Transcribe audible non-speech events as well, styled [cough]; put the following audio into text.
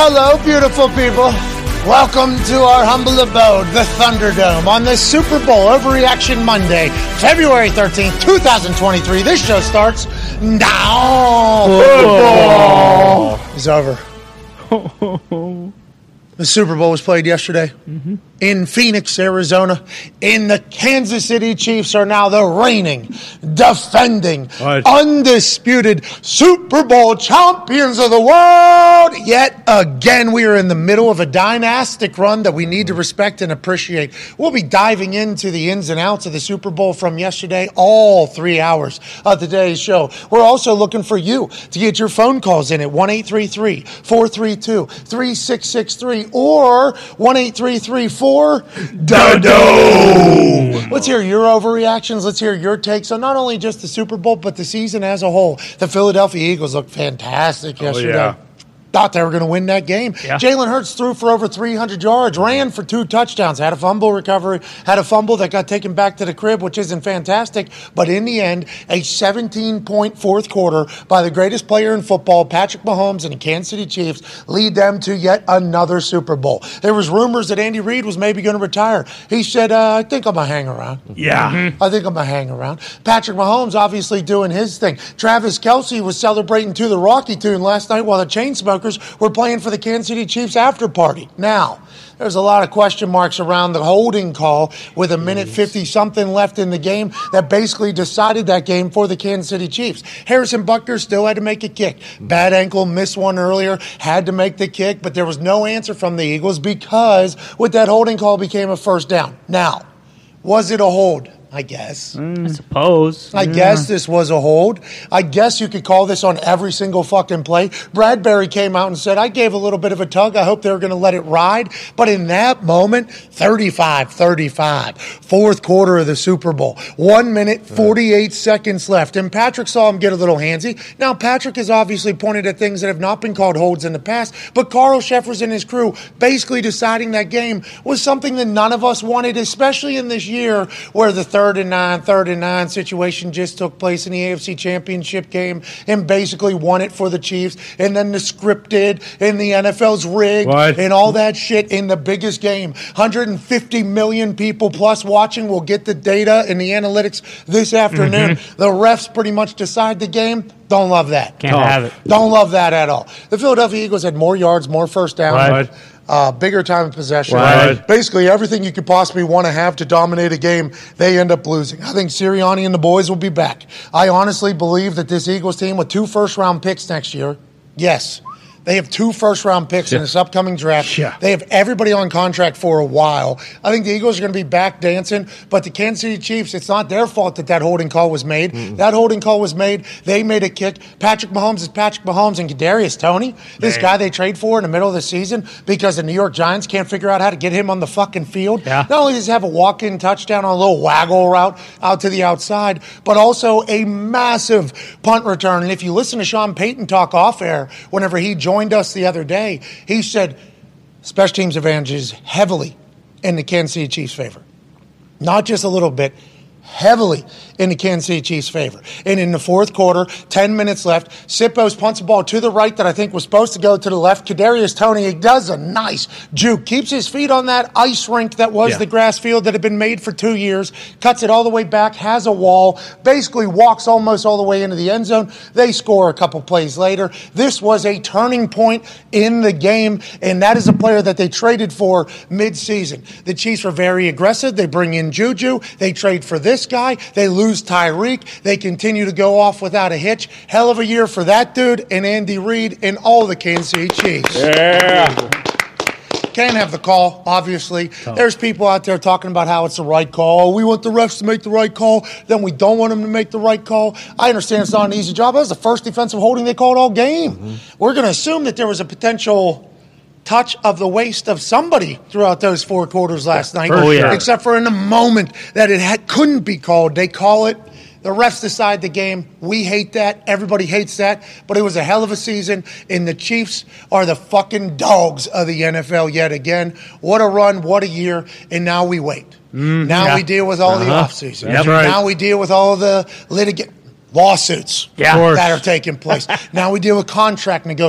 Hello, beautiful people. Welcome to our humble abode, the Thunderdome, on this Super Bowl Overreaction Monday, February 13th, 2023. This show starts now. Football is over. The Super Bowl was played yesterday mm-hmm. In Phoenix, Arizona. In the Kansas City Chiefs are now the reigning, defending, What? undisputed Super Bowl champions of the world. Yet again, we are in the middle of a dynastic run that we need to respect and appreciate. We'll be diving into the ins and outs of the Super Bowl from yesterday, all three hours of today's show. We're also looking for you to get your phone calls in at 1 432 3663 or 1 Dodo. Let's hear your overreactions. Let's hear your takes on not only just the Super Bowl, but the season as a whole. The Philadelphia Eagles looked fantastic oh, yesterday. yeah. Thought they were going to win that game. Yeah. Jalen Hurts threw for over 300 yards, ran for two touchdowns, had a fumble recovery, had a fumble that got taken back to the crib, which isn't fantastic. But in the end, a 17 point fourth quarter by the greatest player in football, Patrick Mahomes and the Kansas City Chiefs, lead them to yet another Super Bowl. There was rumors that Andy Reid was maybe going to retire. He said, uh, I think I'm a hang around. Yeah. I think I'm gonna hang around. Patrick Mahomes obviously doing his thing. Travis Kelce was celebrating to the Rocky tune last night while the Were playing for the Kansas City Chiefs after party. Now, there's a lot of question marks around the holding call with a minute 50 something left in the game that basically decided that game for the Kansas City Chiefs. Harrison Butker still had to make a kick. Bad ankle, missed one earlier, had to make the kick, but there was no answer from the Eagles because with that holding call became a first down. Now, was it a hold? I guess. Mm. I suppose. I guess this was a hold. I guess you could call this on every single fucking play. Bradbury came out and said, I gave a little bit of a tug. I hope they were going to let it ride. But in that moment, 35 35, fourth quarter of the Super Bowl, one minute, 48 seconds left. And Patrick saw him get a little handsy. Now, Patrick has obviously pointed at things that have not been called holds in the past, but Carl Cheffers and his crew basically deciding that game was something that none of us wanted, especially in this year where the third and nine, third and nine situation just took place in the AFC Championship game and basically won it for the Chiefs. And then the scripted and the NFL's rigged What? and all that shit in the biggest game. 150 million people plus watching will get the data and the analytics this afternoon. Mm-hmm. The refs pretty much decide the game. Don't love that. Can't Oh. have it. Don't love that at all. The Philadelphia Eagles had more yards, more first downs, Right. Uh, bigger time of possession. Right. Basically, everything you could possibly want to have to dominate a game, they end up losing. I think Sirianni and the boys will be back. I honestly believe that this Eagles team with two first round picks next year, yes. They have two first round picks in this upcoming draft. Yeah. They have everybody on contract for a while. I think the Eagles are going to be back dancing, but the Kansas City Chiefs, it's not their fault that that holding call was made. That holding call was made. They made a kick. Patrick Mahomes is Patrick Mahomes and Kadarius Toney, this Man. guy they trade for in the middle of the season because the New York Giants can't figure out how to get him on the fucking field. Yeah. Not only does he have a walk-in touchdown on a little waggle route out to the outside, but also a massive punt return. And if you listen to Sean Payton talk off air whenever he joined us the other day, he said special teams advantage is heavily in the Kansas City Chiefs' favor. Not just a little bit, heavily in the Kansas City Chiefs' favor. And in the fourth quarter, 10 minutes left, Siposs punts a ball to the right that I think was supposed to go to the left. Kadarius Toney he does a nice juke, keeps his feet on that ice rink that was Yeah. the grass field that had been made for two years, cuts it all the way back, has a wall, basically walks almost all the way into the end zone. They score a couple plays later. This was a turning point in the game, and that is a player that they traded for midseason. The Chiefs were very aggressive. They bring in Juju. They trade for this guy. They lose Tyreek. They continue to go off without a hitch. Hell of a year for that dude and Andy Reid and all the Kansas City Chiefs. Yeah. Can't have the call, obviously. There's people out there talking about how it's the right call. We want the refs to make the right call, then we don't want them to make the right call. I understand it's not an easy job. That was the first defensive holding they called all game. Mm-hmm. We're going to assume that there was a potential touch of the waist of somebody throughout those four quarters last night. for sure. Except for in the moment that it had, couldn't be called. They call it. The refs decide the game. We hate that. Everybody hates that. But it was a hell of a season. And the Chiefs are the fucking dogs of the NFL yet again. What a run. What a year. And now we wait. now yeah. we deal with all the Uh-huh. offseason. That's right. Now we deal with all the litigation lawsuits Yeah. That are taking place. [laughs] now we deal with contract negotiations.